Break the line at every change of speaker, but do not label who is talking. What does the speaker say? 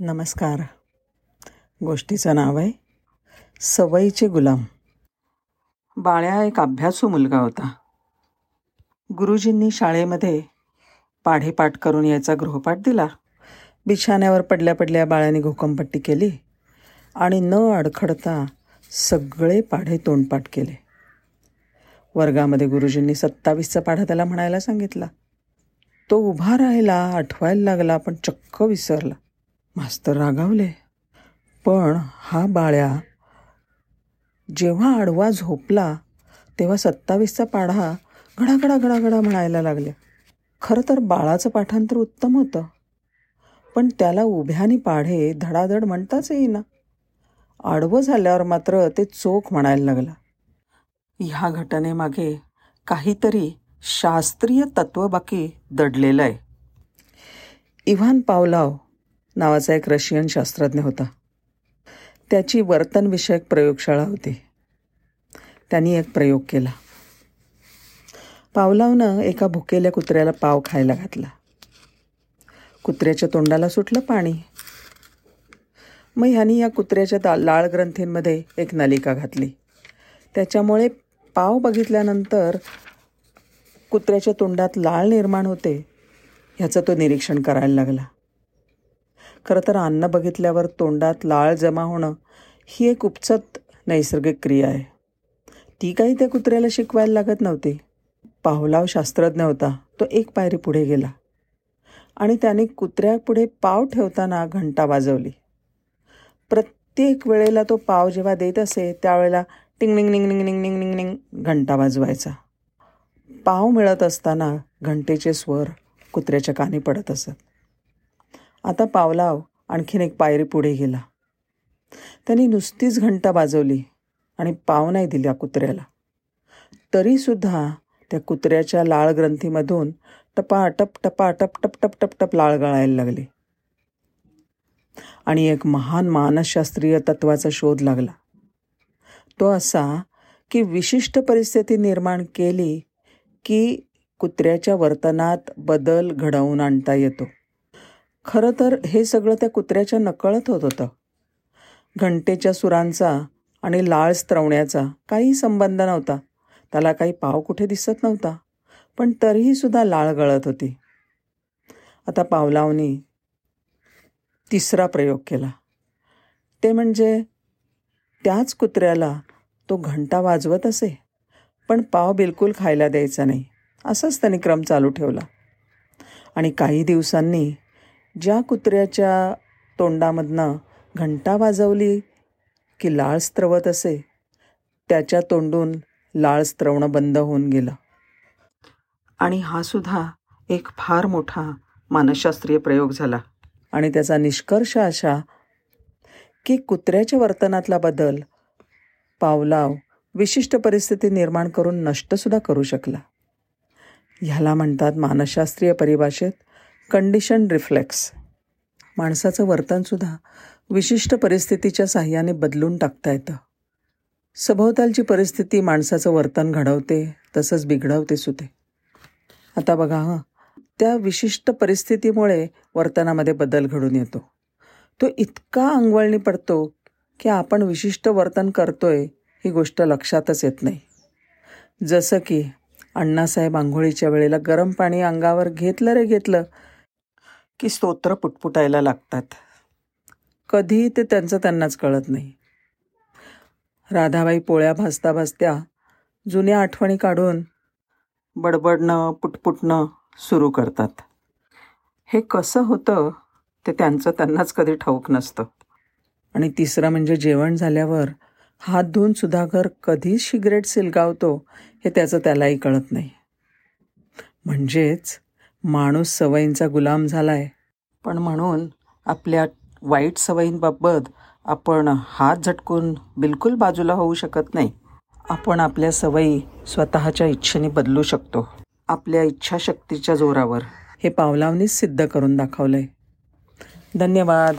नमस्कार. गोष्टीचं नाव आहे सवयीचे गुलाम. बाळ्या एक अभ्यासू मुलगा होता. गुरुजींनी शाळेमध्ये पाढेपाठ करून यायचा गृहपाठ दिला. बिछाण्यावर पडल्या पडल्या बाळ्याने घोकमपट्टी केली आणि न अडखडता सगळे पाढे तोंडपाठ केले. वर्गामध्ये गुरुजींनी सत्तावीसचा पाढा त्याला म्हणायला सांगितला. तो उभा राहिला आठवायला लागला पण चक्क विसरला. मास्तर रागावले. पण हा बाळ्या जेव्हा आडवा झोपला तेव्हा सत्तावीसचा पाढा घडाघडा घडाघडा म्हणायला लागले. खरं तर बाळाचं पाठांतर उत्तम होतं. पण त्याला उभ्याने पाढे धडाधड म्हणताच येईना. आडवं झाल्यावर मात्र ते चोख म्हणायला लागला. ह्या घटनेमागे काहीतरी शास्त्रीय तत्वबाकी दडलेलं आहे. इव्हान पावलाव नावाचा एक रशियन शास्त्रज्ञ होता. त्याची वर्तनविषयक प्रयोगशाळा होती. त्यांनी एक प्रयोग केला. पावलावनं एका भुकेल्या कुत्र्याला पाव खायला घातला. कुत्र्याच्या तोंडाला सुटलं पाणी. मग ह्यानी या कुत्र्याच्या दा लाळ ग्रंथींमध्ये एक नलिका घातली. त्याच्यामुळे पाव बघितल्यानंतर कुत्र्याच्या तोंडात लाळ निर्माण होते ह्याचं तो निरीक्षण करायला लागला. खरं तर अन्न बघितल्यावर तोंडात लाळ जमा होणं ही एक उपचत नैसर्गिक क्रिया आहे. ती काही त्या कुत्र्याला शिकवायला लागत नव्हती. पावलाव शास्त्रज्ञ होता. तो एक पायरी पुढे गेला. आणि त्याने कुत्र्यापुढे पाव ठेवताना घंटा वाजवली. प्रत्येक वेळेला तो पाव जेव्हा देत असे त्यावेळेला टिंग निंग निंग निंग निंग निंग निंग निंग घंटा वाजवायचा. पाव मिळत असताना घंटेचे स्वर कुत्र्याच्या कानी पडत असत. आता पावलाव आणखीन एक पायरी पुढे गेला. त्यांनी नुसतीच घंटा वाजवली आणि पाव नाही दिल्या कुत्र्याला. तरीसुद्धा त्या कुत्र्याच्या लाळ ग्रंथीमधून टपा टप टपा टप टप टप टप टप लाळ गळायला लागली. आणि एक महान मानसशास्त्रीय तत्वाचा शोध लागला. तो असा की विशिष्ट परिस्थिती निर्माण केली की कुत्र्याच्या वर्तनात बदल घडवून आणता येतो. खरं तर हे सगळं त्या कुत्र्याच्या नकळत होत होतं. घंटेच्या सुरांचा आणि लाळ स्त्रवण्याचा काही संबंध नव्हता. त्याला काही पाव कुठे दिसत नव्हता पण तरीही सुद्धा लाळ गळत होती. आता पावलावनी तिसरा प्रयोग केला. ते म्हणजे त्याच कुत्र्याला तो घंटा वाजवत असे पण पाव बिलकुल खायला द्यायचा नाही. असाच त्याने क्रम चालू ठेवला. आणि काही दिवसांनी ज्या कुत्र्याच्या तोंडामधनं घंटा वाजवली की लाळ स्त्रवत असे त्याच्या तोंडून लाळ स्त्रवणं बंद होऊन गेलं. आणि हा सुद्धा एक फार मोठा मानसशास्त्रीय प्रयोग झाला. आणि त्याचा निष्कर्ष अशा की कुत्र्याच्या वर्तनातला बदल पावलाव विशिष्ट परिस्थिती निर्माण करून नष्टसुद्धा करू शकला. ह्याला म्हणतात मानसशास्त्रीय परिभाषेत कंडिशन रिफ्लेक्स. माणसाचं वर्तनसुद्धा विशिष्ट परिस्थितीच्या साह्याने बदलून टाकता येतं. सभोवतालची परिस्थिती माणसाचं वर्तन घडवते तसंच बिघडवते सुते आता बघा हां. त्या विशिष्ट परिस्थितीमुळे वर्तनामध्ये बदल घडून येतो. तो इतका अंगवळणी पडतो की आपण विशिष्ट वर्तन करतोय ही गोष्ट लक्षातच येत नाही. जसं की अण्णासाहेब आंघोळीच्या वेळेला गरम पाणी अंगावर घेतलं रे घेतलं की स्तोत्र पुटपुटायला लागतात. कधी ते त्यांचं त्यांनाच कळत नाही. राधाबाई पोळ्या भाजता भाजत्या जुन्या आठवणी काढून बडबडणं पुटपुटणं सुरू करतात. हे कसं होतं ते त्यांचं त्यांनाच कधी ठाऊक नसतं. आणि तिसरं म्हणजे जेवण झाल्यावर हात धुवून सुधाकर कधी सिगरेट सिलगावतो हे त्याचं त्यालाही कळत नाही. म्हणजेच माणूस सवयींचा गुलाम झालाय. पण म्हणून आपल्या वाईट सवयींबाबत आपण हात झटकून बिलकुल बाजूला होऊ शकत नाही. आपण आपल्या सवयी स्वतःच्या इच्छेने बदलू शकतो. आपल्या इच्छाशक्तीच्या जोरावर. हे पावलावनीच सिद्ध करून दाखवलं आहे धन्यवाद.